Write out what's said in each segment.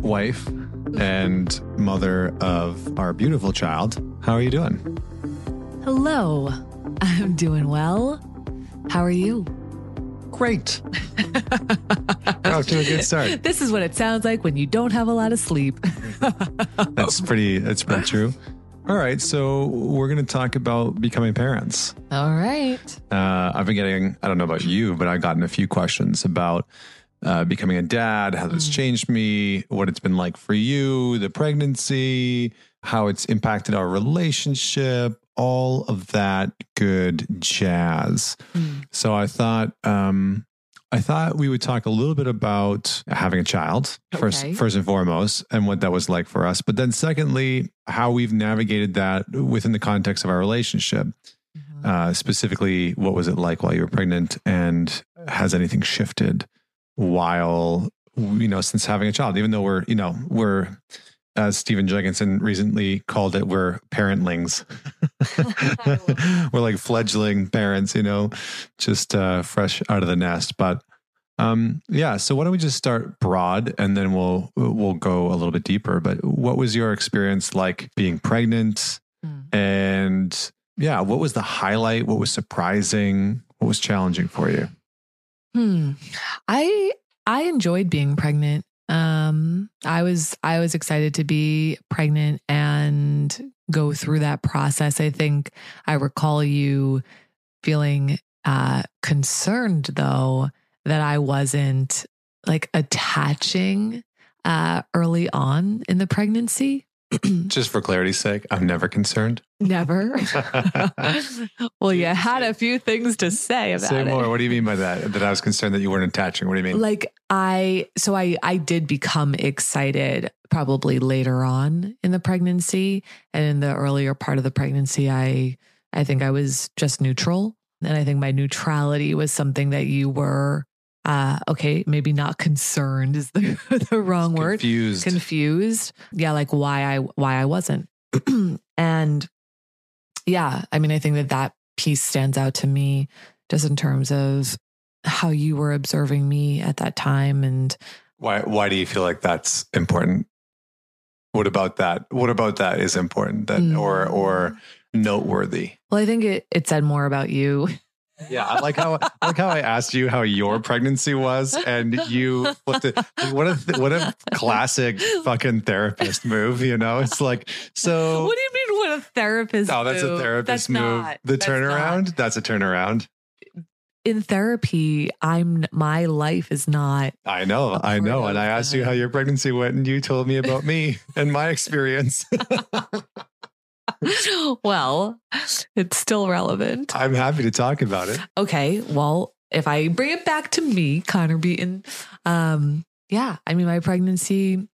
wife and mother of our beautiful child. How are you doing? Hello. I'm doing well. How are you? Great. We're off to a good start. This is what it sounds like when you don't have a lot of sleep. That's pretty. That's pretty true. All right, so we're going to talk about becoming parents. All right. Uh, I've been getting, I don't know about you, but I've gotten a few questions about uh, becoming a dad, how it's changed me, what it's been like for you, the pregnancy, how it's impacted our relationship, all of that good jazz. So I thought, um, I thought we would talk a little bit about having a child first, Okay. first and foremost, and what that was like for us. But then, secondly, how we've navigated that within the context of our relationship. Uh, specifically, what was it like while you were pregnant, and has anything shifted while you know since having a child? Even though we're you know we're as Stephen Jenkinson recently called it, we're parentlings. we're like fledgling parents, you know, just uh, fresh out of the nest. But um, yeah, so why don't we just start broad and then we'll we'll go a little bit deeper. But what was your experience like being pregnant? Mm. And yeah, what was the highlight? What was surprising? What was challenging for you? Hmm. I I enjoyed being pregnant. Um I was I was excited to be pregnant and go through that process. I think I recall you feeling uh concerned though that I wasn't like attaching uh early on in the pregnancy. Just for clarity's sake, I'm never concerned. Never. well, you had a few things to say about it. Say it. more. What do you mean by that? That I was concerned that you weren't attaching. What do you mean? like i so i i did become excited probably later on in the pregnancy and in the earlier part of the pregnancy i i think i was just neutral and i think my neutrality was something that you were uh okay maybe not concerned is the, the wrong word Confused. confused yeah like why i why i wasn't and yeah i mean i think that that piece stands out to me just in terms of how you were observing me at that time and Why why do you feel like that's important? What about that? What about that is important that or or noteworthy? well i think it it said more about you Yeah, I like how I like how I asked you how your pregnancy was, and you flipped it. What a what a classic fucking therapist move. You know, it's like so. what do you mean what a therapist Oh, that's a therapist That's move. not- the that's turnaround. not. That's a turnaround. in therapy i'm my life is not I know, I know. And I asked you how your pregnancy went, and you told me about me and my experience. well it's still relevant I'm happy to talk about it. okay, well, if I bring it back to me, Connor Beaton, um, yeah, I mean, my pregnancy,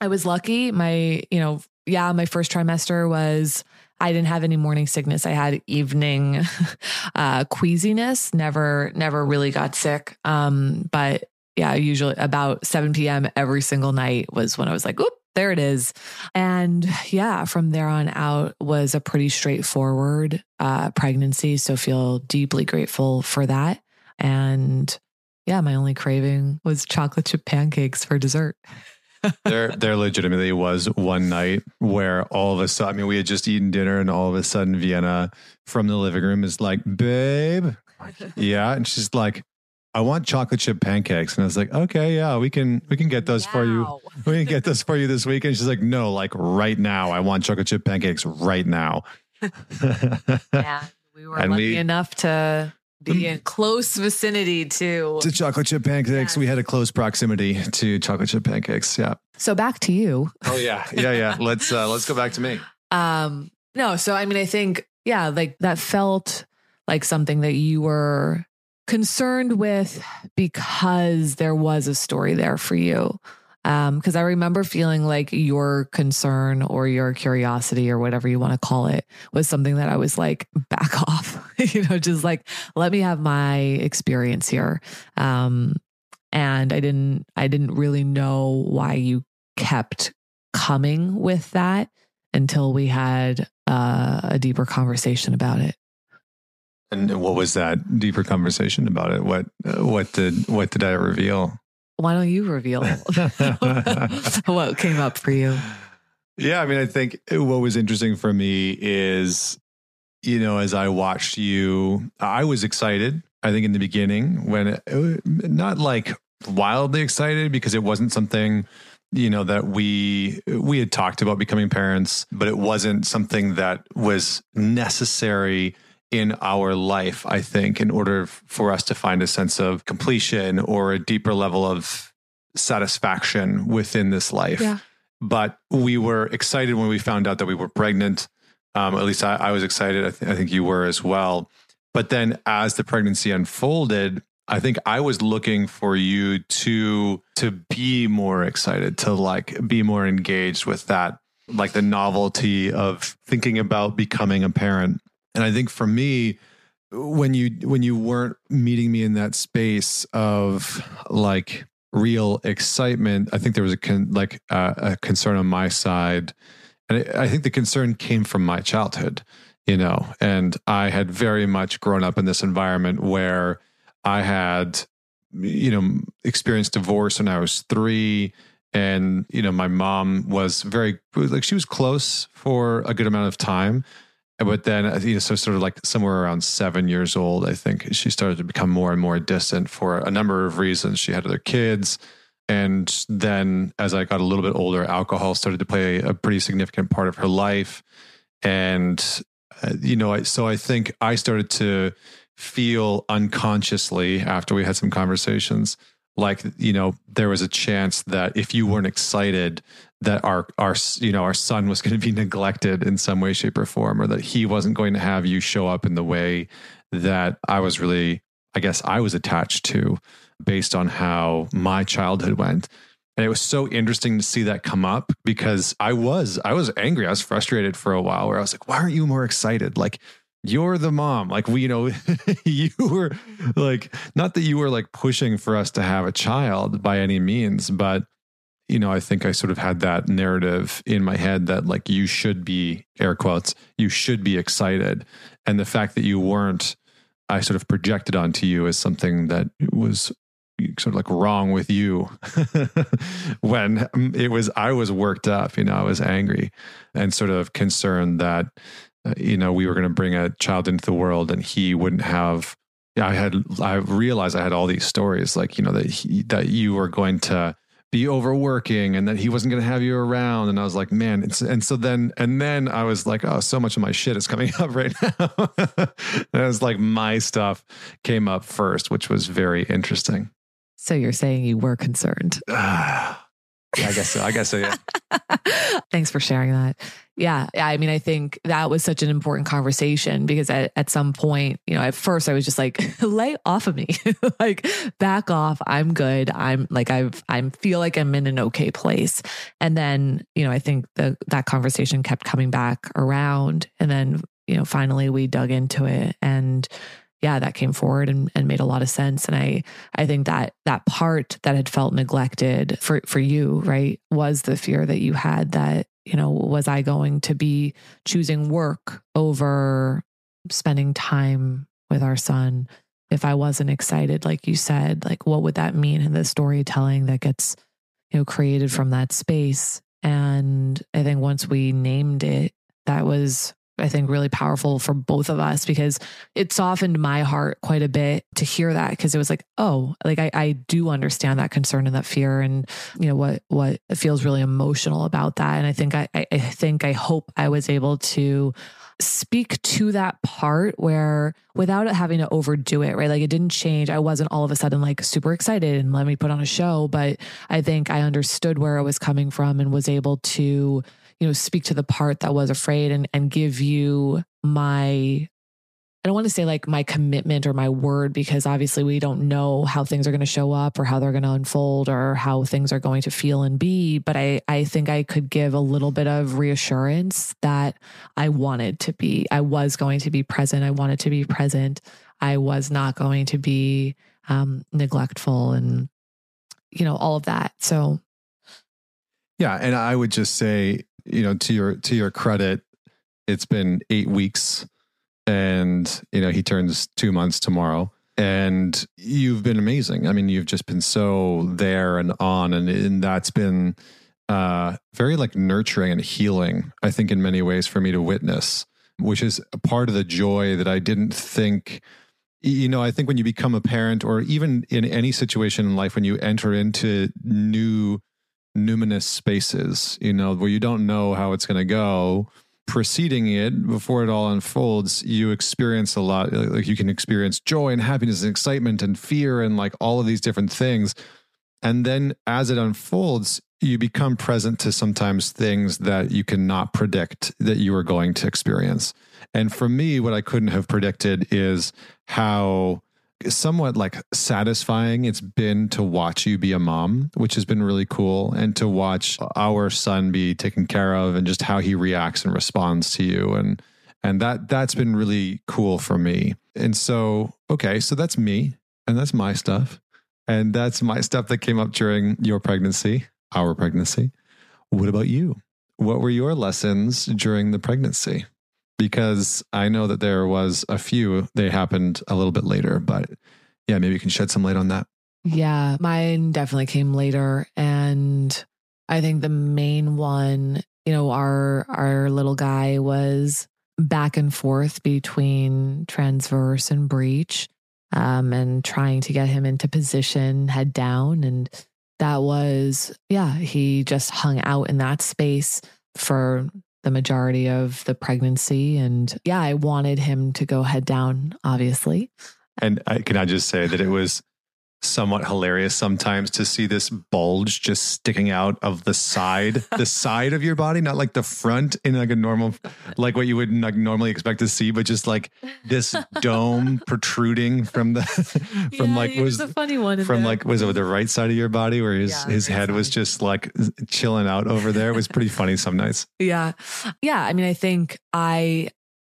I was lucky. My, you know, yeah, my first trimester was, I didn't have any morning sickness. I had evening uh, queasiness, never, never really got sick. Um, but yeah, usually about 7 p.m. every single night was when I was like, oop, there it is. And yeah, from there on out was a pretty straightforward uh, pregnancy. So feel deeply grateful for that. And yeah, my only craving was chocolate chip pancakes for dessert. there there legitimately was one night where all of a sudden I mean we had just eaten dinner and all of a sudden Vienna from the living room is like, babe. Yeah. And she's like, I want chocolate chip pancakes. And I was like, okay, yeah, we can we can get those for you. We can get those for you this weekend. She's like, no, like right now. I want chocolate chip pancakes right now. Yeah, we were And lucky we- enough to be in close vicinity to. to chocolate chip pancakes. We had a close proximity to chocolate chip pancakes. Yeah. So back to you. Oh yeah. Yeah, yeah. Let's uh let's go back to me. Um, no, so I mean, I think, yeah, like that felt like something that you were concerned with because there was a story there for you. Um, because I remember feeling like your concern or your curiosity or whatever you want to call it was something that I was like, back off, you know, just like let me have my experience here. Um, and I didn't, I didn't really know why you kept coming with that until we had uh, a deeper conversation about it. And what was that deeper conversation about it? What what did what did I reveal? why don't you reveal what came up for you? Yeah, I mean, I think what was interesting for me is, you know, as I watched you, I was excited. I think in the beginning when it, not like wildly excited because it wasn't something you know that we we had talked about becoming parents but it wasn't something that was necessary in our life i think in order for us to find a sense of completion or a deeper level of satisfaction within this life yeah. but we were excited when we found out that we were pregnant um, at least I, I was excited I, th- I think you were as well but then as the pregnancy unfolded I think I was looking for you to to be more excited, to like be more engaged with that, like the novelty of thinking about becoming a parent. And I think for me, when you when you weren't meeting me in that space of like real excitement, I think there was a con, like uh, a concern on my side, and I think the concern came from my childhood, you know, and I had very much grown up in this environment where I had, you know, experienced divorce when I was three. And, you know, my mom was very, like, she was close for a good amount of time. But then, you know, so sort of like somewhere around seven years old, I think she started to become more and more distant for a number of reasons. She had other kids. And then as I got a little bit older, alcohol started to play a pretty significant part of her life. And, uh, you know, so I think I started to feel unconsciously after we had some conversations like you know there was a chance that if you weren't excited that our our you know our son was going to be neglected in some way shape or form or that he wasn't going to have you show up in the way that I was really I guess I was attached to based on how my childhood went. And it was so interesting to see that come up because I was I was angry. I was frustrated for a while where I was like why aren't you more excited? Like you're the mom. Like we, you know, you were like, not that you were like pushing for us to have a child by any means, but you know, I think I sort of had that narrative in my head that like you should be air quotes, you should be excited. And the fact that you weren't, I sort of projected onto you as something that was sort of like wrong with you when um, it was I was worked up, you know, I was angry and sort of concerned that you know, we were going to bring a child into the world and he wouldn't have. I had, I realized I had all these stories like, you know, that he, that you were going to be overworking and that he wasn't going to have you around. And I was like, man. and so then, and then I was like, oh, so much of my shit is coming up right now. and it was like my stuff came up first, which was very interesting. So you're saying you were concerned. Yeah, I guess so. I guess so. Yeah. Thanks for sharing that. Yeah. I mean, I think that was such an important conversation because at, at some point, you know, at first I was just like, lay off of me, like back off. I'm good. I'm like, I've, I'm feel like I'm in an okay place. And then, you know, I think the, that conversation kept coming back around. And then, you know, finally we dug into it and, yeah, that came forward and, and made a lot of sense. And I I think that that part that had felt neglected for for you, right, was the fear that you had that, you know, was I going to be choosing work over spending time with our son if I wasn't excited, like you said, like what would that mean in the storytelling that gets, you know, created from that space? And I think once we named it, that was I think really powerful for both of us because it softened my heart quite a bit to hear that because it was like, oh, like I, I do understand that concern and that fear and you know what what feels really emotional about that. And I think I I think I hope I was able to speak to that part where without it having to overdo it, right? Like it didn't change. I wasn't all of a sudden like super excited and let me put on a show, but I think I understood where it was coming from and was able to you know, speak to the part that was afraid and, and give you my I don't want to say like my commitment or my word because obviously we don't know how things are going to show up or how they're going to unfold or how things are going to feel and be. But I, I think I could give a little bit of reassurance that I wanted to be, I was going to be present. I wanted to be present. I was not going to be um, neglectful and, you know, all of that. So, yeah. And I would just say, you know, to your to your credit, it's been eight weeks, and you know he turns two months tomorrow, and you've been amazing. I mean, you've just been so there and on, and, and that's been uh, very like nurturing and healing, I think, in many ways for me to witness, which is a part of the joy that I didn't think. You know, I think when you become a parent, or even in any situation in life, when you enter into new numinous spaces, you know, where you don't know how it's going to go, preceding it before it all unfolds you experience a lot like you can experience joy and happiness and excitement and fear and like all of these different things. And then as it unfolds you become present to sometimes things that you cannot predict that you are going to experience. And for me what i couldn't have predicted is how somewhat like satisfying it's been to watch you be a mom, which has been really cool, and to watch our son be taken care of and just how he reacts and responds to you. And and that that's been really cool for me. And so, okay, so that's me and that's my stuff. And that's my stuff that came up during your pregnancy, our pregnancy. What about you? What were your lessons during the pregnancy? Because I know that there was a few. They happened a little bit later, but yeah, maybe you can shed some light on that. Yeah, mine definitely came later, and I think the main one, you know, our our little guy was back and forth between transverse and breech, um, and trying to get him into position, head down, and that was yeah, he just hung out in that space for the majority of the pregnancy. And yeah, I wanted him to go head down, obviously. And I, can I just say that it was somewhat hilarious sometimes to see this bulge just sticking out of the side, the side of your body, not like the front in like a normal, like what you would like normally expect to see, but just like this dome protruding from the, from yeah, like was a funny one from like was it the right side of your body where his Yeah, his head was just like chilling out over there. It was pretty funny some nights. Yeah. Yeah. I mean, I think I,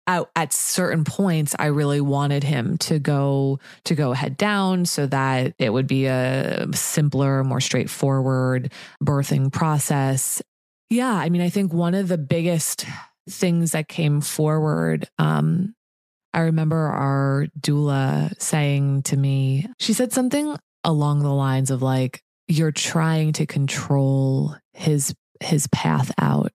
at, at certain points, I really wanted him to go to go head down so that it would be a simpler, more straightforward birthing process. Yeah. I mean, I think one of the biggest things that came forward, um, I remember our doula saying to me, she said something along the lines of like, you're trying to control his his path out.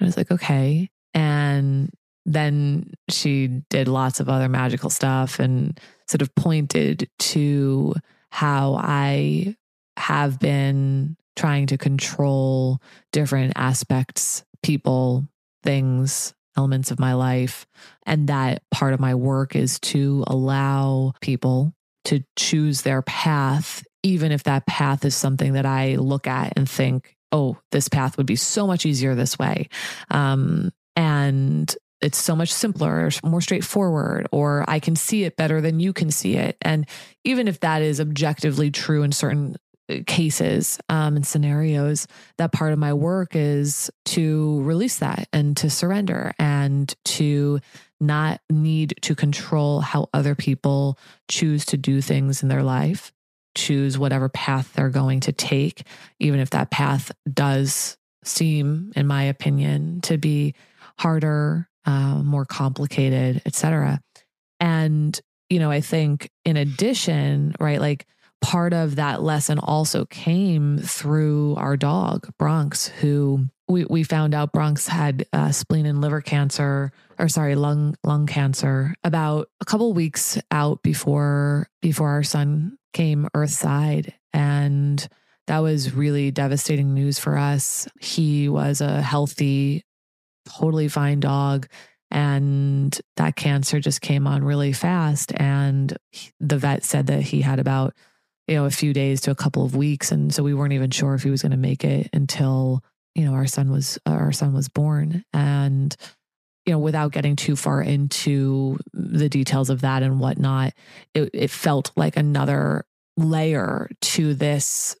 I was like, okay. And then she did lots of other magical stuff and sort of pointed to how I have been trying to control different aspects, people, things, elements of my life. And that part of my work is to allow people to choose their path, even if that path is something that I look at and think, oh, this path would be so much easier this way. Um, and it's so much simpler, or more straightforward, or I can see it better than you can see it. And even if that is objectively true in certain uh, cases um, and scenarios, that part of my work is to release that and to surrender and to not need to control how other people choose to do things in their life, choose whatever path they're going to take, even if that path does seem, in my opinion, to be harder, uh, more complicated, etc. And, you know, I think in addition, right, like part of that lesson also came through our dog, Bronx, who we, we found out Bronx had uh, spleen and liver cancer, or sorry, lung lung cancer, about a couple weeks out before before our son came earthside, and that was really devastating news for us. He was a healthy, totally fine dog, and that cancer just came on really fast. And the vet said that he had about you know a few days to a couple of weeks, and so we weren't even sure if he was going to make it until you know our son was our son was born and you know without getting too far into the details of that and whatnot it, it felt like another layer to this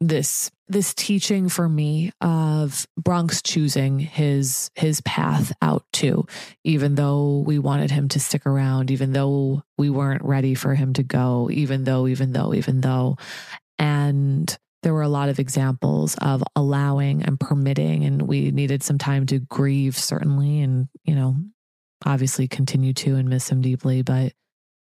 this this teaching for me of Bronx choosing his his path out too even though we wanted him to stick around even though we weren't ready for him to go even though even though even though. And there were a lot of examples of allowing and permitting and we needed some time to grieve certainly and you know obviously continue to and miss him deeply. But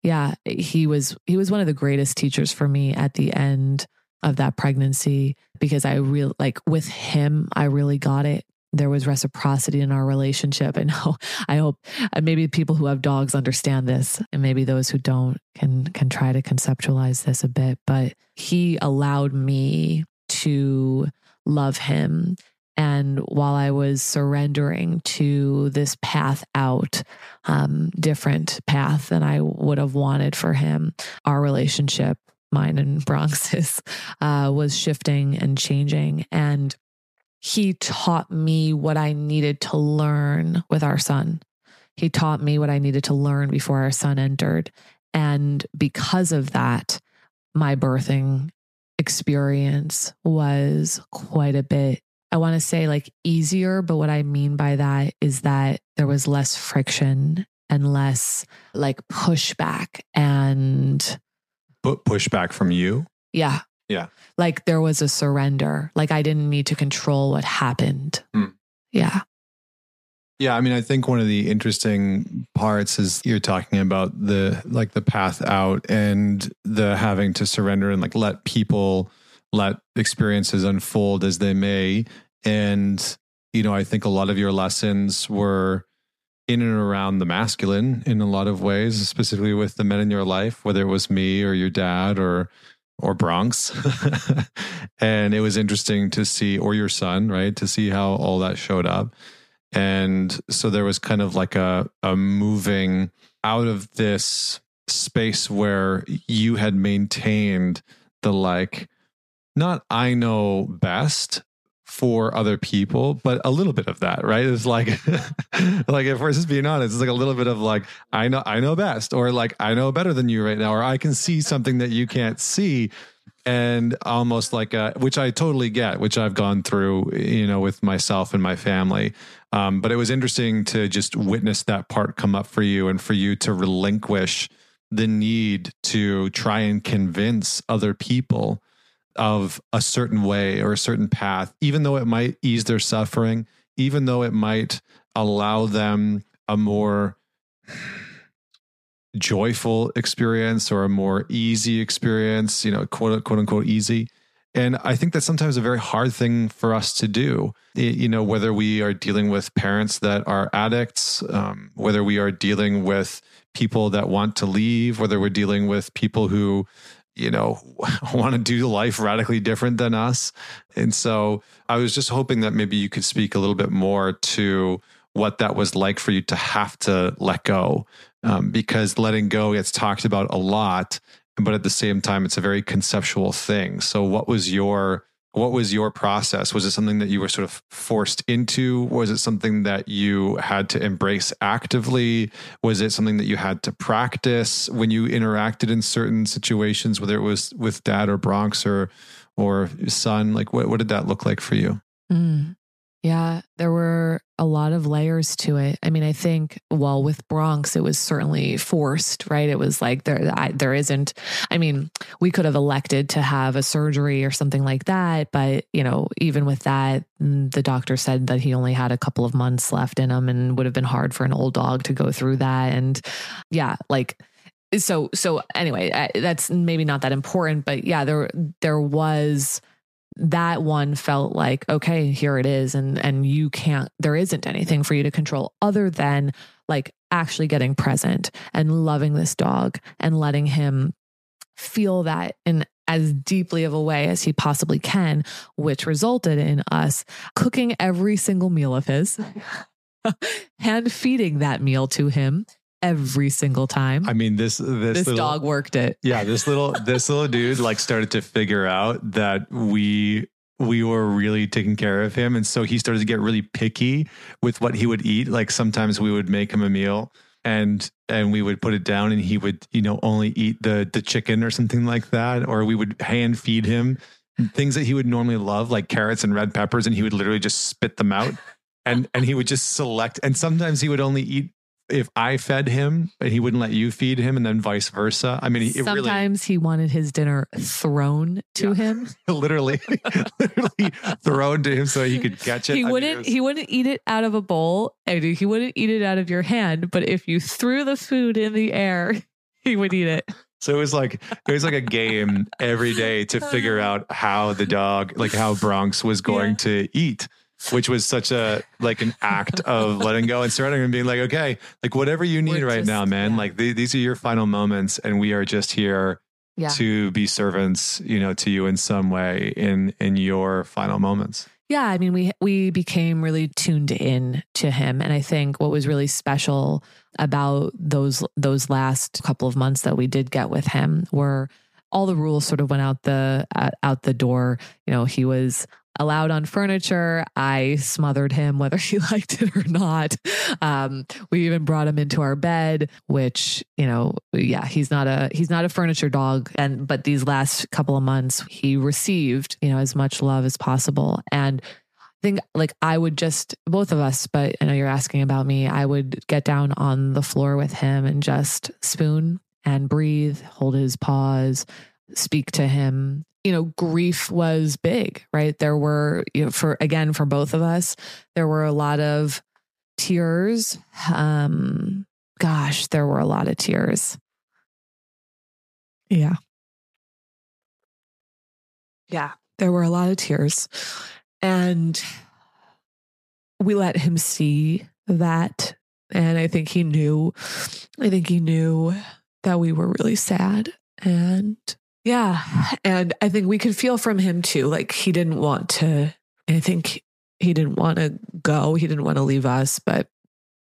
yeah, he was he was one of the greatest teachers for me at the end of that pregnancy because I really like with him, I really got it. There was reciprocity in our relationship. And I hope uh, maybe people who have dogs understand this, and maybe those who don't can can try to conceptualize this a bit. But he allowed me to love him and while I was surrendering to this path out, um, different path than I would have wanted for him, our relationship, mine and Bronx's, uh, was shifting and changing. And he taught me what I needed to learn with our son. He taught me what I needed to learn before our son entered. And because of that, my birthing experience was quite a bit I want to say like easier, but what I mean by that is that there was less friction and less like pushback and pushback from you. Yeah. Yeah. Like there was a surrender. Like I didn't need to control what happened. Hmm. Yeah. Yeah, I mean, I think one of the interesting parts is you're talking about the like the path out and the having to surrender and like let people let experiences unfold as they may and, you know, I think a lot of your lessons were in and around the masculine in a lot of ways, specifically with the men in your life, whether it was me or your dad or or Bronx. and it was interesting to see, or your son, right? To see how all that showed up. And so there was kind of like a, a moving out of this space where you had maintained the like, not I know best, for other people, but a little bit of that, right? It's like, like if we're just being honest, it's like a little bit of like, I know, I know best, or like, I know better than you right now, or I can see something that you can't see. And almost like a, which I totally get, which I've gone through, you know, with myself and my family. Um, but it was interesting to just witness that part come up for you and for you to relinquish the need to try and convince other people of a certain way or a certain path, even though it might ease their suffering, even though it might allow them a more joyful experience or a more easy experience, you know, quote, quote unquote easy. And I think that's sometimes a very hard thing for us to do. You know, whether we are dealing with parents that are addicts, um, whether we are dealing with people that want to leave, whether we're dealing with people who you know, want to do life radically different than us. And so I was just hoping that maybe you could speak a little bit more to what that was like for you to have to let go. Um, because letting go gets talked about a lot, but at the same time, it's a very conceptual thing. So, what was your what was your process? Was it something that you were sort of forced into? Was it something that you had to embrace actively? Was it something that you had to practice when you interacted in certain situations, whether it was with dad or Bronx or or son? Like what, what did that look like for you? Mm. Yeah, there were a lot of layers to it. I mean, I think well with Bronx, it was certainly forced, right? It was like there, I, there isn't. I mean, we could have elected to have a surgery or something like that, but you know, even with that, mm, the doctor said that he only had a couple of months left in him, and would have been hard for an old dog to go through that. And yeah, like so. So anyway, that's maybe not that important, but yeah, there there was that one felt like okay here it is. And and you can't there isn't anything for you to control other than like actually getting present and loving this dog and letting him feel that in as deeply of a way as he possibly can which resulted in us cooking every single meal of his hand feeding that meal to him every single time. I mean, this this, this little, dog worked it. Yeah, this little this little dude like started to figure out that we we were really taking care of him, and so he started to get really picky with what he would eat. Like sometimes we would make him a meal. And and we would put it down, and he would, you know, only eat the the chicken or something like that, or we would hand feed him things that he would normally love, like carrots and red peppers, and he would literally just spit them out and and he would just select and sometimes he would only eat if I fed him and he wouldn't let you feed him, and then vice versa. I mean, sometimes really, he wanted his dinner thrown to yeah. him, literally, literally thrown to him so he could catch it. He I wouldn't. Mean, was, he wouldn't eat it out of a bowl. and He wouldn't eat it out of your hand. But if you threw the food in the air, he would eat it. So it was like it was like a game every day to figure out how the dog, like how Bronx was going yeah. to eat, which was such a like an act of letting go and surrendering and being like, okay, like whatever you need We're right just, now, man. Yeah. Like th- these are your final moments, and we are just here yeah. to be servants, you know, to you in some way in in your final moments. Yeah, I mean, we we became really tuned in to him, and I think what was really special about those those last couple of months that we did get with him were all the rules sort of went out the uh, out the door. You know, he was allowed on furniture. I smothered him whether he liked it or not. Um, we even brought him into our bed, which, you know, yeah, he's not a he's not a furniture dog. And but these last couple of months he received, you know, as much love as possible. And I think like I would just both of us, but I know you're asking about me, I would get down on the floor with him and just spoon and breathe, hold his paws, speak to him you know, grief was big, right? There were, you know, for again, for both of us, there were a lot of tears. Um, gosh, there were a lot of tears. Yeah. Yeah, there were a lot of tears. And we let him see that. And I think he knew, I think he knew that we were really sad. And yeah. And I think we could feel from him too. Like he didn't want to, I think he didn't want to go. He didn't want to leave us, but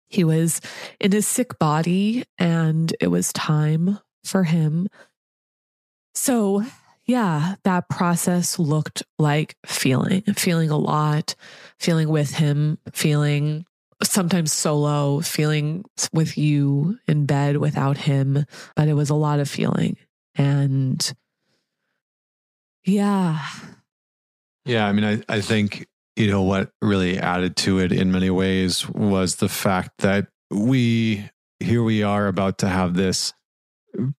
he was in his sick body and it was time for him. So, yeah, that process looked like feeling, feeling a lot, feeling with him, feeling sometimes solo, feeling with you in bed without him. But it was a lot of feeling. And yeah. Yeah. I mean, I, I think, you know, what really added to it in many ways was the fact that we, here we are about to have this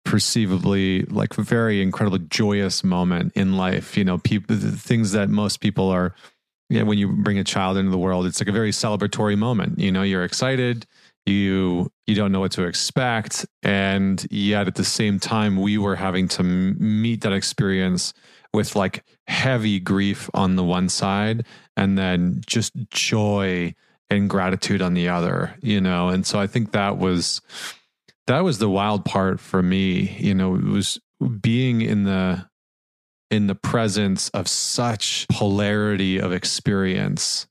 perceivably like very incredibly joyous moment in life. You know, people, things that most people are, yeah, when you bring a child into the world, it's like a very celebratory moment. You know, you're excited, you you don't know what to expect, and yet at the same time, we were having to meet that experience with like heavy grief on the one side and then just joy and gratitude on the other, you know? And so I think that was that was the wild part for me, you know, it was being in the in the presence of such polarity of experience,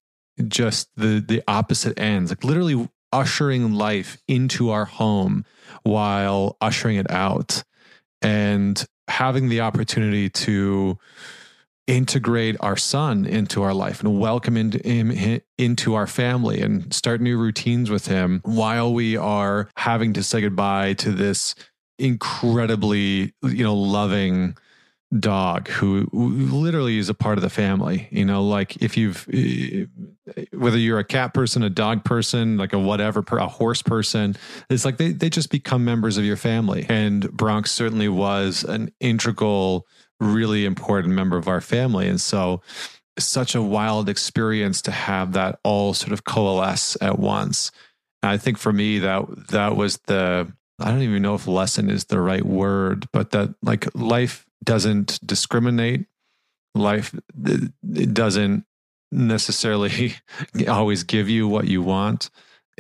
just the the opposite ends, like literally ushering life into our home while ushering it out. And having the opportunity to integrate our son into our life and welcome into him into our family and start new routines with him while we are having to say goodbye to this incredibly you know loving dog who, literally is a part of the family. You know, like if you've, eh, whether you're a cat person, a dog person, like a whatever, a horse person, it's like they, they just become members of your family. And Bronx certainly was an integral, really important member of our family. And so, such a wild experience to have that all sort of coalesce at once. And I think for me, that that was the I don't even know if lesson is the right word, but that like life doesn't discriminate. Life it doesn't necessarily always give you what you want,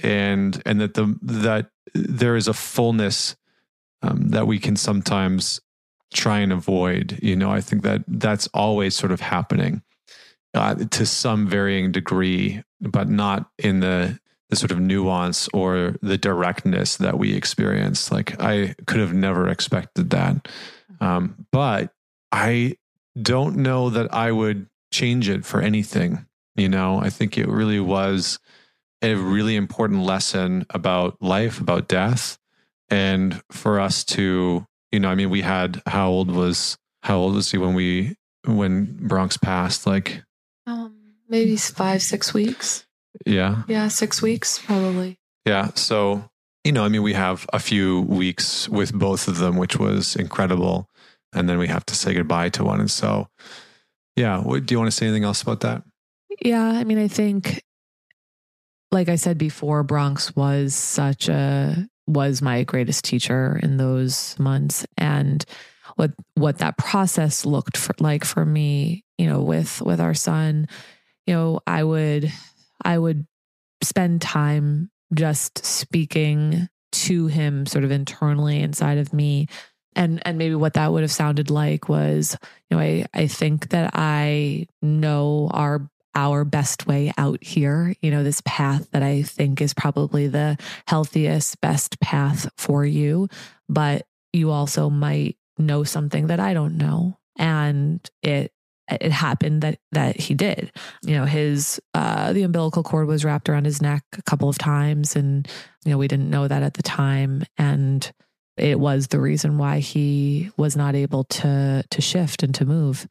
and and that the that there is a fullness um, that we can sometimes try and avoid. You know, I think that that's always sort of happening uh, to some varying degree, but not in the the sort of nuance or the directness that we experience. Like I could have never expected that. Um, but I don't know that I would change it for anything. You know, I think it really was a really important lesson about life, about death. And for us to, you know, I mean, we had how old was how old was he when we when Bronx passed? Like um maybe five, six weeks. Yeah. Yeah, six weeks probably. Yeah. So, you know, I mean, we have a few weeks with both of them, which was incredible and then we have to say goodbye to one. And so, yeah, do you want to say anything else about that? Yeah, I mean, I think, like I said before, Bronx was such a was my greatest teacher in those months and what what that process looked for, like for me you know with with our son you know i would i would spend time just speaking to him sort of internally inside of me. And and maybe what that would have sounded like was you know i i think that i know our our best way out here you know this path that i think is probably the healthiest best path for you. But you also might know something that i don't know. And it it happened that that he did you know his uh the umbilical cord was wrapped around his neck a couple of times and you know we didn't know that at the time and it was the reason why he was not able to to shift and to move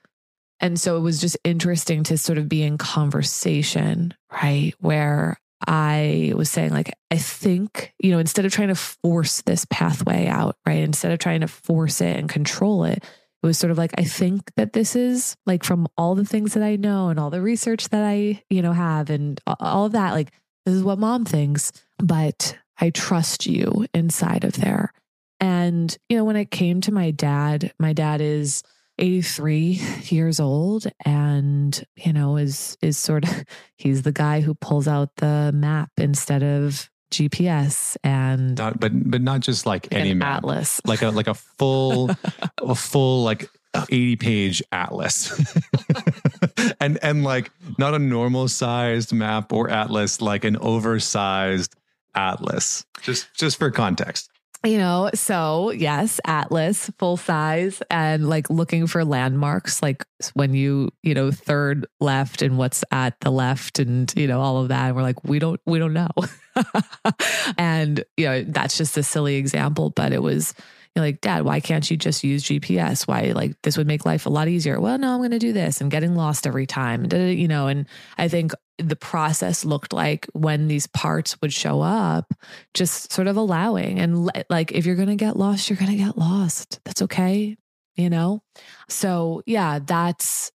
and so it was just interesting to sort of be in conversation right where I was saying, like, I think, you know, instead of trying to force this pathway out, right? Instead of trying to force it and control it, it was sort of like, I think that this is like from all the things that I know and all the research that I, you know, have and all of that, like, this is what mom thinks, but I trust you inside of there. And, you know, when it came to my dad, my dad is 83 years old and, you know, is, is sort of, he's the guy who pulls out the map instead of GPS and not, but but not just like any map. atlas, like a like a full a full like 80 page atlas. And and like not a normal sized map or atlas like an oversized atlas. Just just for context you know, so yes, Atlas, full size, and like looking for landmarks, like when you, you know, third left and what's at the left and, you know, all of that. And we're like, we don't, we don't know. and, you know, that's just a silly example, but it was, you're like, Dad, why can't you just use GPS? Why, like, this would make life a lot easier. Well, no, I'm going to do this. I'm getting lost every time. You know, and I think the process looked like when these parts would show up, just sort of allowing and like, if you're going to get lost, you're going to get lost. That's okay. You know? So, yeah, that's,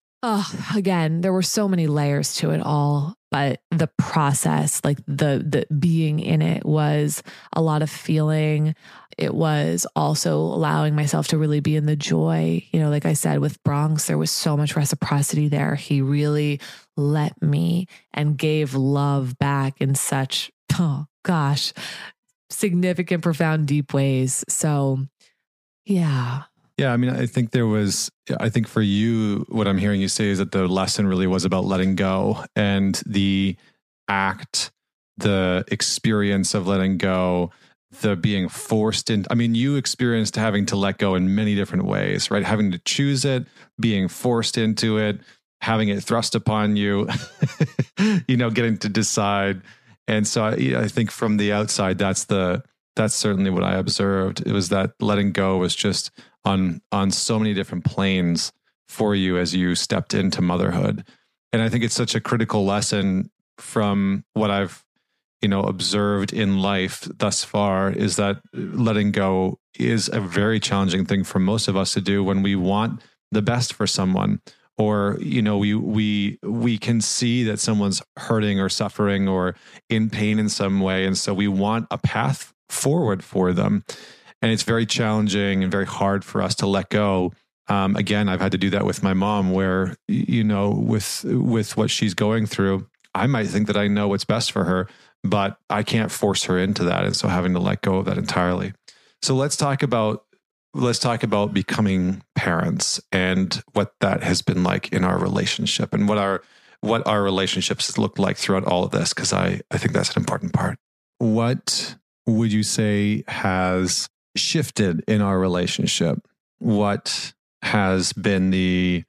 again, there were so many layers to it all but the process like the the being in it was a lot of feeling it was also allowing myself to really be in the joy. You know like i said with bronx there was so much reciprocity there. He really let me and gave love back in such oh gosh significant profound deep ways. So yeah. Yeah, I mean, I think there was, I think for you, what I'm hearing you say is that the lesson really was about letting go and the act, the experience of letting go, the being forced in. I mean, you experienced having to let go in many different ways, right? Having to choose it, being forced into it, having it thrust upon you, you know, getting to decide. And so I, I think from the outside, that's the, that's certainly what I observed. It was that letting go was just on on so many different planes for you as you stepped into motherhood. And I think it's such a critical lesson from what I've you know observed in life thus far is that letting go is a very challenging thing for most of us to do when we want the best for someone. Or you know we we we can see that someone's hurting or suffering or in pain in some way. And so we want a path forward for them. And it's very challenging and very hard for us to let go. Um, again i've had to do that with my mom where you know with with what she's going through i might think that i know what's best for her but i can't force her into that. And so having to let go of that entirely. So let's talk about let's talk about becoming parents and what that has been like in our relationship and what our what our relationships has looked like throughout all of this because i i think that's an important part. What would you say has shifted in our relationship? What has been the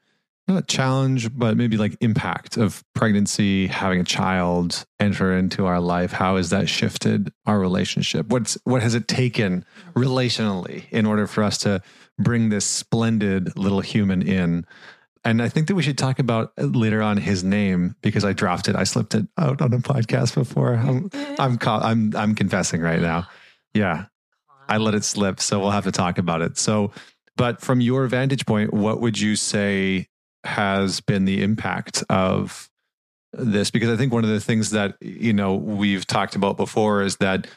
not challenge, but maybe like impact of pregnancy, having a child enter into our life? How has that shifted our relationship? What's what has it taken relationally in order for us to bring this splendid little human in? And I think that we should talk about later on his name because I dropped it. I slipped it out on a podcast before. I'm I'm I'm I'm confessing right now. Yeah. I let it slip. So we'll have to talk about it. So, but from your vantage point, what would you say has been the impact of this? Because I think one of the things that, you know, we've talked about before is that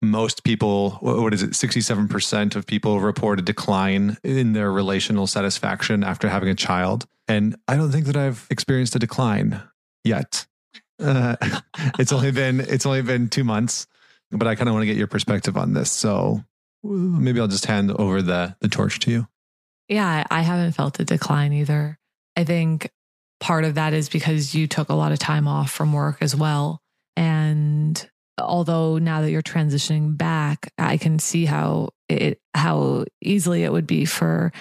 most people, what is it, 67% of people report a decline in their relational satisfaction after having a child. And I don't think that I've experienced a decline yet. Uh, it's only been it's only been two months, but I kind of want to get your perspective on this. So maybe I'll just hand over the the torch to you. Yeah, I haven't felt a decline either. I think part of that is because you took a lot of time off from work as well. And although now that you're transitioning back, I can see how it how easily it would be for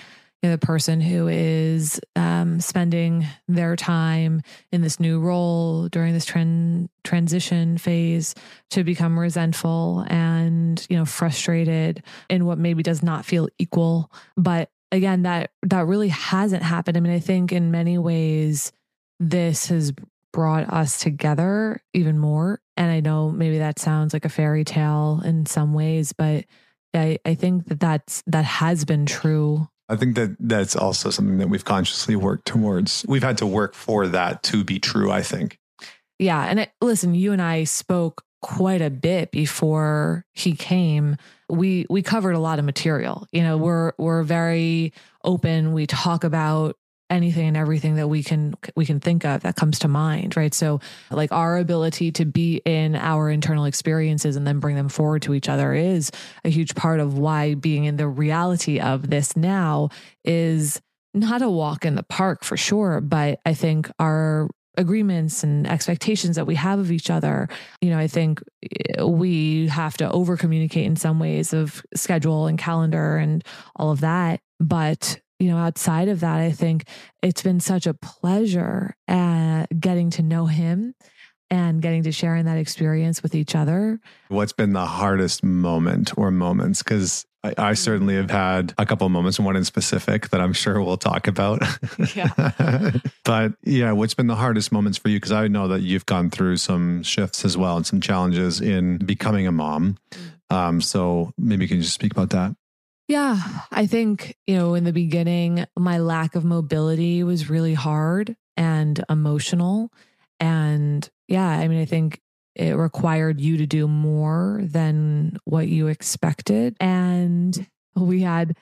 you know, the person who is um, spending their time in this new role during this trend transition phase to become resentful and you know frustrated in what maybe does not feel equal. But again, that that really hasn't happened. I mean, I think in many ways this has brought us together even more. And I know maybe that sounds like a fairy tale in some ways, but I, I think that that's that has been true I think that that's also something that we've consciously worked towards. We've had to work for that to be true, I think. Yeah. And it, listen, you and I spoke quite a bit before he came. We we covered a lot of material. You know, mm-hmm. we're we're very open. We talk about anything and everything that we can we can think of that comes to mind right so like our ability to be in our internal experiences and then bring them forward to each other is a huge part of why being in the reality of this now is not a walk in the park for sure but i think our agreements and expectations that we have of each other you know i think eh, we have to over communicate in some ways of schedule and calendar and all of that. But you know, outside of that, I think it's been such a pleasure at getting to know him and getting to sharing that experience with each other. What's been the hardest moment or moments? Because I, I, certainly have had a couple moments, one in specific that I'm sure we'll talk about. Yeah. but yeah, what's been the hardest moments for you? Because I know that you've gone through some shifts as well and some challenges in becoming a mom. Mm. Um, so maybe you can just speak about that. Yeah, I think, you know, in the beginning, my lack of mobility was really hard and emotional. And yeah, I mean, I think it required you to do more than what you expected. And we had,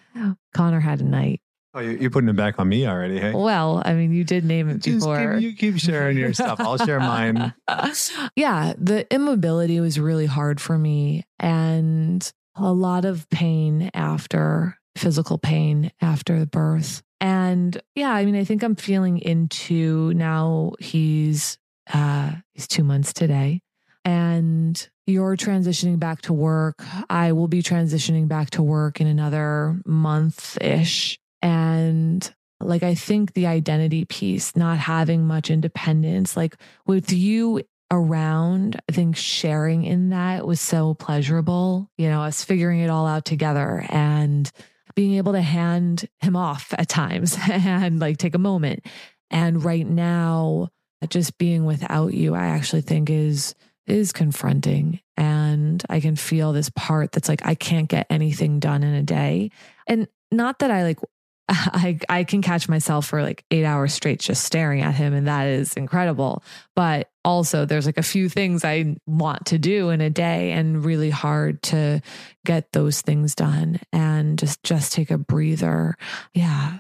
Connor had a night. Oh, you're putting it back on me already, hey? Well, I mean, you did name it Just before. Keep, you keep sharing your stuff. I'll share mine. yeah, the immobility was really hard for me. And a lot of pain after physical pain after the birth. And yeah, I mean, I think I'm feeling into now he's uh he's 2 months today and you're transitioning back to work. I will be transitioning back to work in another month ish. And like, I think the identity piece, not having much independence, like with you around, I think sharing in that was so pleasurable. You know, us figuring it all out together and being able to hand him off at times and like take a moment. And right now, just being without you, I actually think is is confronting and I can feel this part that's like I can't get anything done in a day. And not that I like I I can catch myself for like 8 hours straight just staring at him and that is incredible. But also there's like a few things I want to do in a day and really hard to get those things done and just just take a breather. Yeah.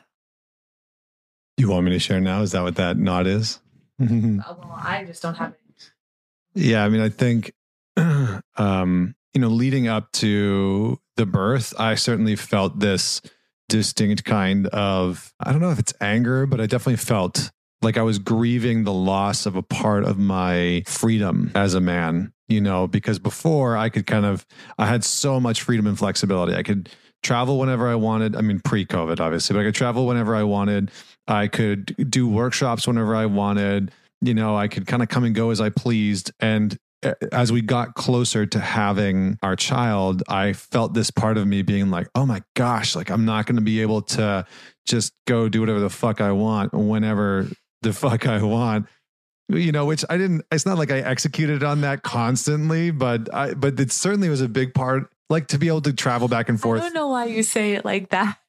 You want me to share now? Is that what that nod is? Well, I just don't have it. Yeah, I mean I think um you know leading up to the birth, I certainly felt this distinct kind of, I don't know if it's anger, but I definitely felt like I was grieving the loss of a part of my freedom as a man, you know, because before I could kind of, I had so much freedom and flexibility. I could travel whenever I wanted. I mean, pre COVID, obviously, but I could travel whenever I wanted. I could do workshops whenever I wanted. You know, I could kind of come and go as I pleased. And eh, as we got closer to having our child, I felt this part of me being like, oh my gosh, like I'm not going to be able to just go do whatever the fuck I want whenever the fuck I want. You know, which I didn't, it's not like I executed on that constantly, but I, but it certainly was a big part, like to be able to travel back and forth. I don't know why you say it like that.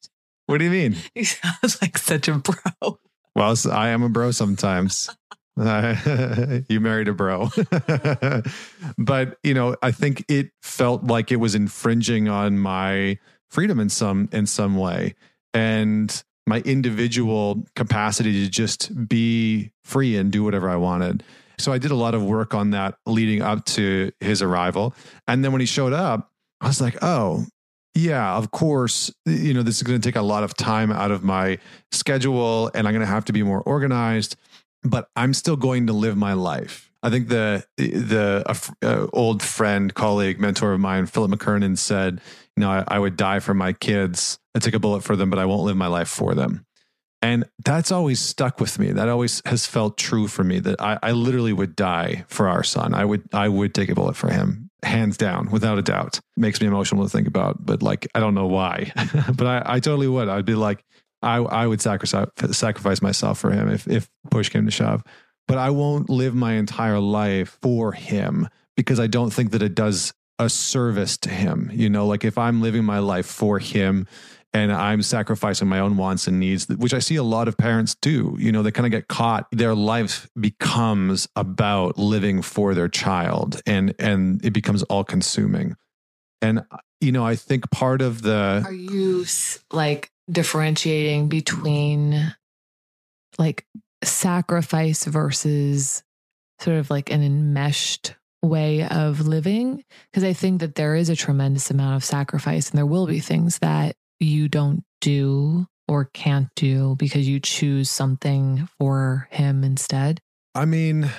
What do you mean? You sound like such a bro. Well, I am a bro sometimes. you married a bro. but, you know, I think it felt like it was infringing on my freedom in some in some way and my individual capacity to just be free and do whatever I wanted. So I did a lot of work on that leading up to his arrival. And then when he showed up, I was like, "Oh, yeah, of course, you know, this is going to take a lot of time out of my schedule and I'm going to have to be more organized, but I'm still going to live my life. I think the the uh, old friend, colleague, mentor of mine, Philip McKernan said, you know, I, I would die for my kids. I take a bullet for them, but I won't live my life for them. And that's always stuck with me. That always has felt true for me that I, I literally would die for our son. I would I would take a bullet for him hands down, without a doubt. Makes me emotional to think about, but like I don't know why, but I, I totally would. I'd be like, I I would sacrifice sacrifice myself for him if if push came to shove. But I won't live my entire life for him because I don't think that it does a service to him. You know, like if I'm living my life for him and I'm sacrificing my own wants and needs, which I see a lot of parents do. You know, they kind of get caught. Their life becomes about living for their child, and and it becomes all consuming. And you know, I think part of the are you like differentiating between like sacrifice versus sort of like an enmeshed way of living because I think that there is a tremendous amount of sacrifice and there will be things that you don't do or can't do because you choose something for him instead? I mean,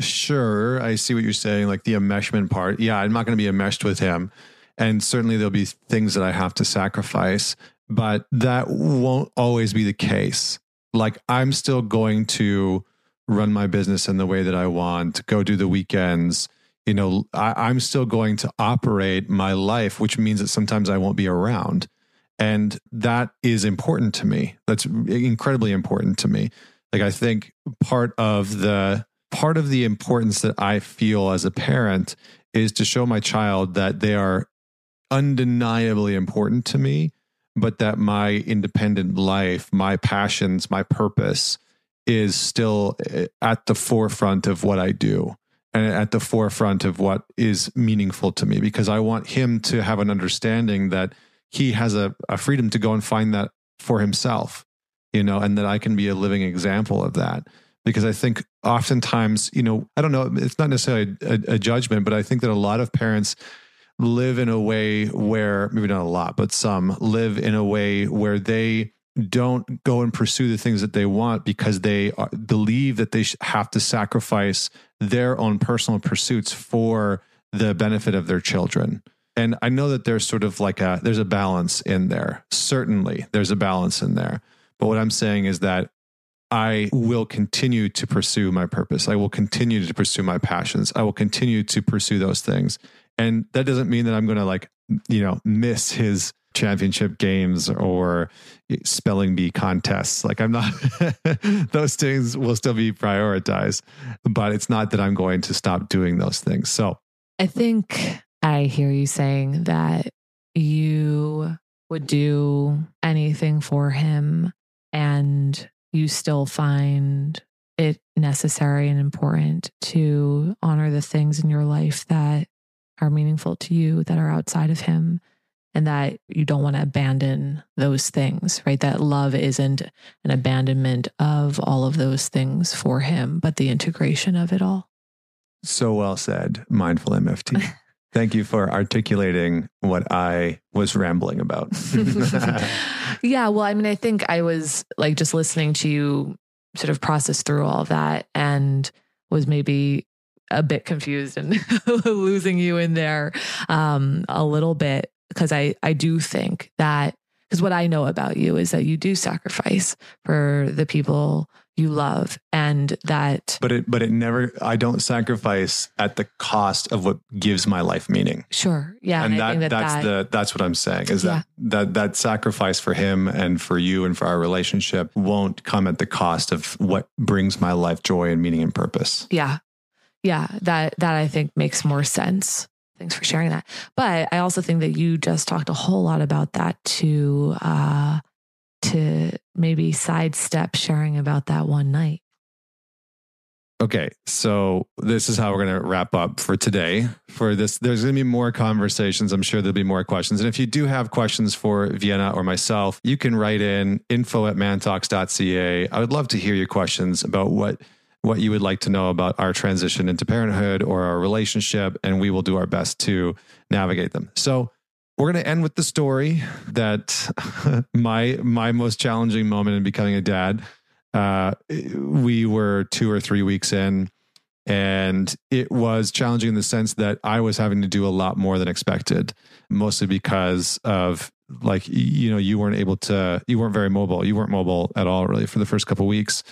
sure, I see what you're saying, like the enmeshment part. Yeah, I'm not going to be enmeshed with him. And certainly there'll be things that I have to sacrifice, but that won't always be the case. Like I'm still going to run my business in the way that I want, go do the weekends, you know, I, am still going to operate my life, which means that sometimes I won't be around. And that is important to me. That's incredibly important to me. Like I think part of the part of the importance that I feel as a parent is to show my child that they are undeniably important to me, but that my independent life, my passions, my purpose is still eh, at the forefront of what I do and at the forefront of what is meaningful to me because I want him to have an understanding that he has a, a freedom to go and find that for himself, you know, and that I can be a living example of that. Because I think oftentimes, you know, I don't know, it's not necessarily a, a judgment, but I think that a lot of parents live in a way where maybe not a lot, but some live in a way where they don't go and pursue the things that they want because they are, believe that they have to sacrifice their own personal pursuits for the benefit of their children. And I know that there's sort of like a there's a balance in there. Certainly, there's a balance in there. But what I'm saying is that I will continue to pursue my purpose. I will continue to pursue my passions. I will continue to pursue those things. And that doesn't mean that I'm going to like, you know, miss his championship games or spelling bee contests. Like I'm not, those things will still be prioritized, but it's not that I'm going to stop doing those things. So I think I hear you saying that you would do anything for him and you still find it necessary and important to honor the things in your life that are meaningful to you that are outside of him and that you don't want to abandon those things, right? That love isn't an abandonment of all of those things for him, but the integration of it all. So well said, mindful MFT. Thank you for articulating what I was rambling about. yeah, well, I mean, I think I was like just listening to you sort of process through all of that and was maybe a bit confused and losing you in there um, a little bit because I I do think that because what I know about you is that you do sacrifice for the people you love and that but it but it never i don't sacrifice at the cost of what gives my life meaning. Sure. Yeah and, and that, that, that's that, the that's what i'm saying is yeah. that that that sacrifice for him and for you and for our relationship won't come at the cost of what brings my life joy and meaning and purpose. Yeah. Yeah that that i think makes more sense. Thanks for sharing that. But I also think that you just talked a whole lot about that to uh to maybe sidestep sharing about that one night. Okay, so this is how we're going to wrap up for today. For this, there's going to be more conversations. I'm sure there'll be more questions. And if you do have questions for Vienna or myself, you can write in info at mantalks.ca. I would love to hear your questions about what what you would like to know about our transition into parenthood or our relationship, and we will do our best to navigate them. So we're going to end with the story that my my most challenging moment in becoming a dad uh, we were two or three weeks in, and it was challenging in the sense that I was having to do a lot more than expected, mostly because of like you know you weren't able to you weren't very mobile. You weren't mobile at all really for the first couple weeks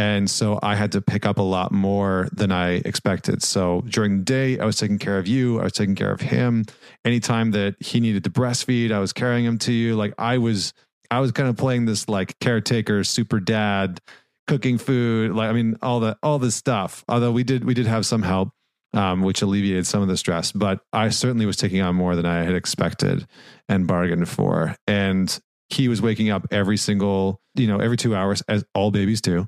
and so i had to pick up a lot more than i expected so during the day i was taking care of you i was taking care of him anytime that he needed to breastfeed i was carrying him to you like i was I was kind of playing this like caretaker, super dad, cooking food, like I mean, all the all this stuff. Although we did we did have some help, um, which alleviated some of the stress, but I certainly was taking on more than I had expected and bargained for. And he was waking up every single, you know, every two hours, as all babies do,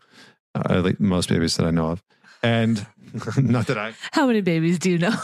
uh, like most babies that I know of. And not that I. How many babies do you know?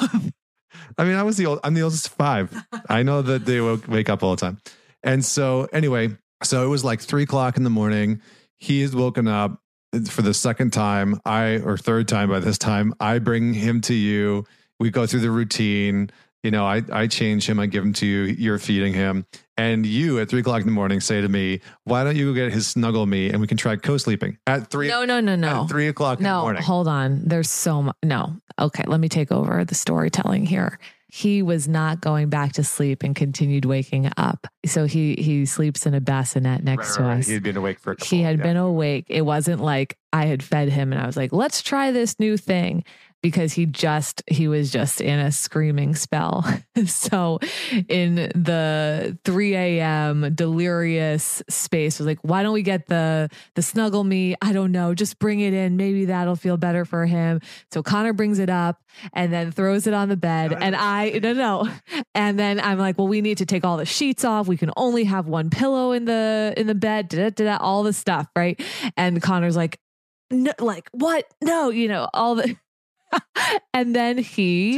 I mean, I was the old. I'm the oldest five. I know that they will wake up all the time. And so, anyway, so it was like three o'clock in the morning. He is woken up for the second time. I, or third time by this time, I bring him to you. We go through the routine. You know, I, I change him, I give him to you, you're feeding him. And you at three o'clock in the morning say to me, Why don't you go get his snuggle me and we can try co sleeping at three? No, no, no, no. three o'clock no, in the morning. Hold on. There's so much. No. Okay. Let me take over the storytelling here he was not going back to sleep and continued waking up. So he he sleeps in a bassinet next right, to right, us. He had been awake for. A couple, he had yeah. been awake. It wasn't like I had fed him and I was like, "Let's try this new thing." Because he just he was just in a screaming spell. so in the 3 a.m. delirious space was like, why don't we get the the snuggle me? I don't know. Just bring it in. Maybe that'll feel better for him. So Connor brings it up and then throws it on the bed. And I no no. And then I'm like, well, we need to take all the sheets off. We can only have one pillow in the in the bed, da, da, da, all the stuff, right? And Connor's like, no, like what? No, you know, all the and then he,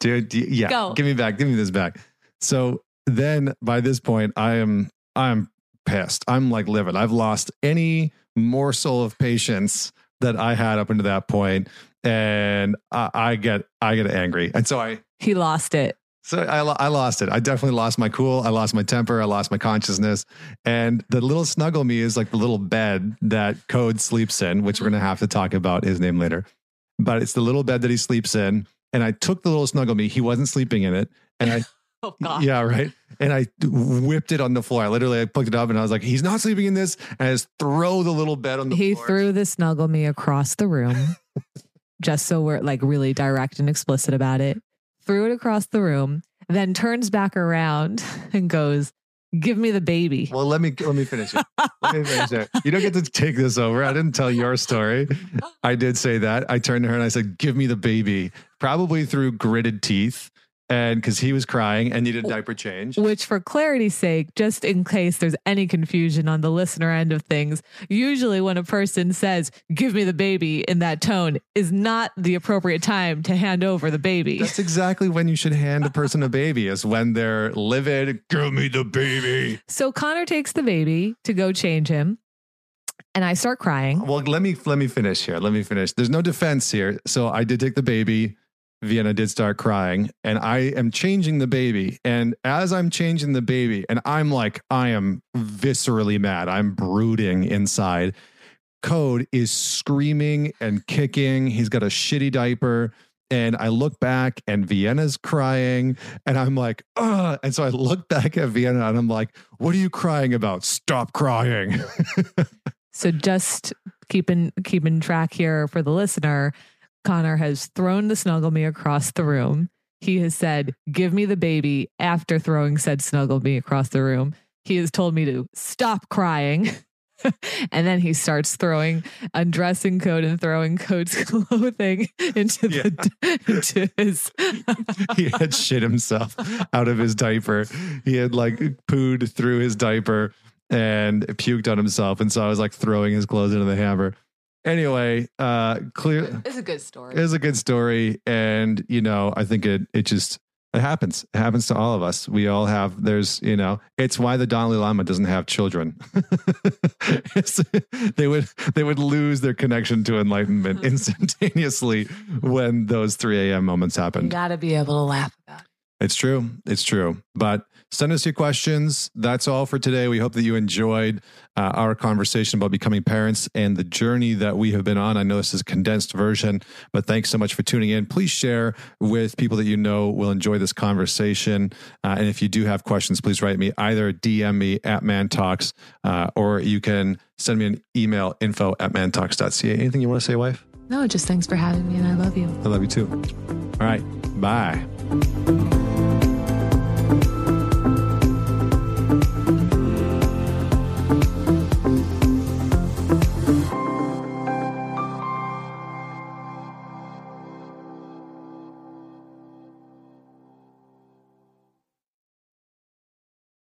dude, yeah, Go. give me back, give me this back. So then by this point, I am, I'm pissed. I'm like livid. I've lost any morsel of patience that I had up until that point, and I, I get, I get angry, and so I, he lost it. so I, I lost it. I definitely lost my cool. I lost my temper. I lost my consciousness. And the little snuggle me is like the little bed that Code sleeps in, which we're going to have to talk about his name later. But it's the little bed that he sleeps in. And I took the little snuggle me. He wasn't sleeping in it. And I, Oh God. yeah, right. And I whipped it on the floor. I literally I picked it up and I was like, he's not sleeping in this. And I just throw the little bed on the He floor. threw the snuggle me across the room, just so we're like really direct and explicit about it. Threw it across the room, then turns back around and goes, "Give me the baby." Well, let me let me finish it. Let me finish it. You don't get to take this over. I didn't tell your story. I did say that. I turned to her and I said, "Give me the baby." Probably through gritted teeth, and because he was crying and needed a diaper change. Which, for clarity's sake, just in case there's any confusion on the listener end of things, usually when a person says, Give me the baby in that tone, is not the appropriate time to hand over the baby. That's exactly when you should hand a person a baby, is when they're livid. Give me the baby. So Connor takes the baby to go change him, and I start crying. Well, let me let me finish here. Let me finish. There's no defense here. So I did take the baby. Vienna did start crying, and I am changing the baby. And as I'm changing the baby, and I'm like, I am viscerally mad. I'm brooding inside. Code is screaming and kicking. He's got a shitty diaper. And I look back and Vienna's crying. And I'm like, Ugh. And so I look back at Vienna and I'm like, what are you crying about? Stop crying. So just keeping keeping track here for the listener, Connor has thrown the snuggle me across the room. He has said, "Give me the baby." After throwing said snuggle me across the room, he has told me to stop crying. and then he starts throwing undressing code and throwing code's clothing into the into his he had shit himself out of his diaper. He had like pooed through his diaper and puked on himself. And so I was like throwing his clothes into the hamper. Anyway, uh, clear. It's a good story. It's a good story, and you know, I think it it just it happens. It happens to all of us. We all have. There's you know, it's why the Dalai Lama doesn't have children. they would they would lose their connection to enlightenment instantaneously when those 3 a.m. moments happen. you got to be able to laugh about it. It's true. It's true. But send us your questions. That's all for today. We hope that you enjoyed uh, our conversation about becoming parents and the journey that we have been on. I know this is a condensed version, but thanks so much for tuning in. Please share with people that you know will enjoy this conversation. Uh, and if you do have questions, please write me either DM me at Man Talks uh, or you can send me an email info at mantalks.ca. Anything you want to say, wife? No, just thanks for having me, and I love you. I love you too. All right. Bye.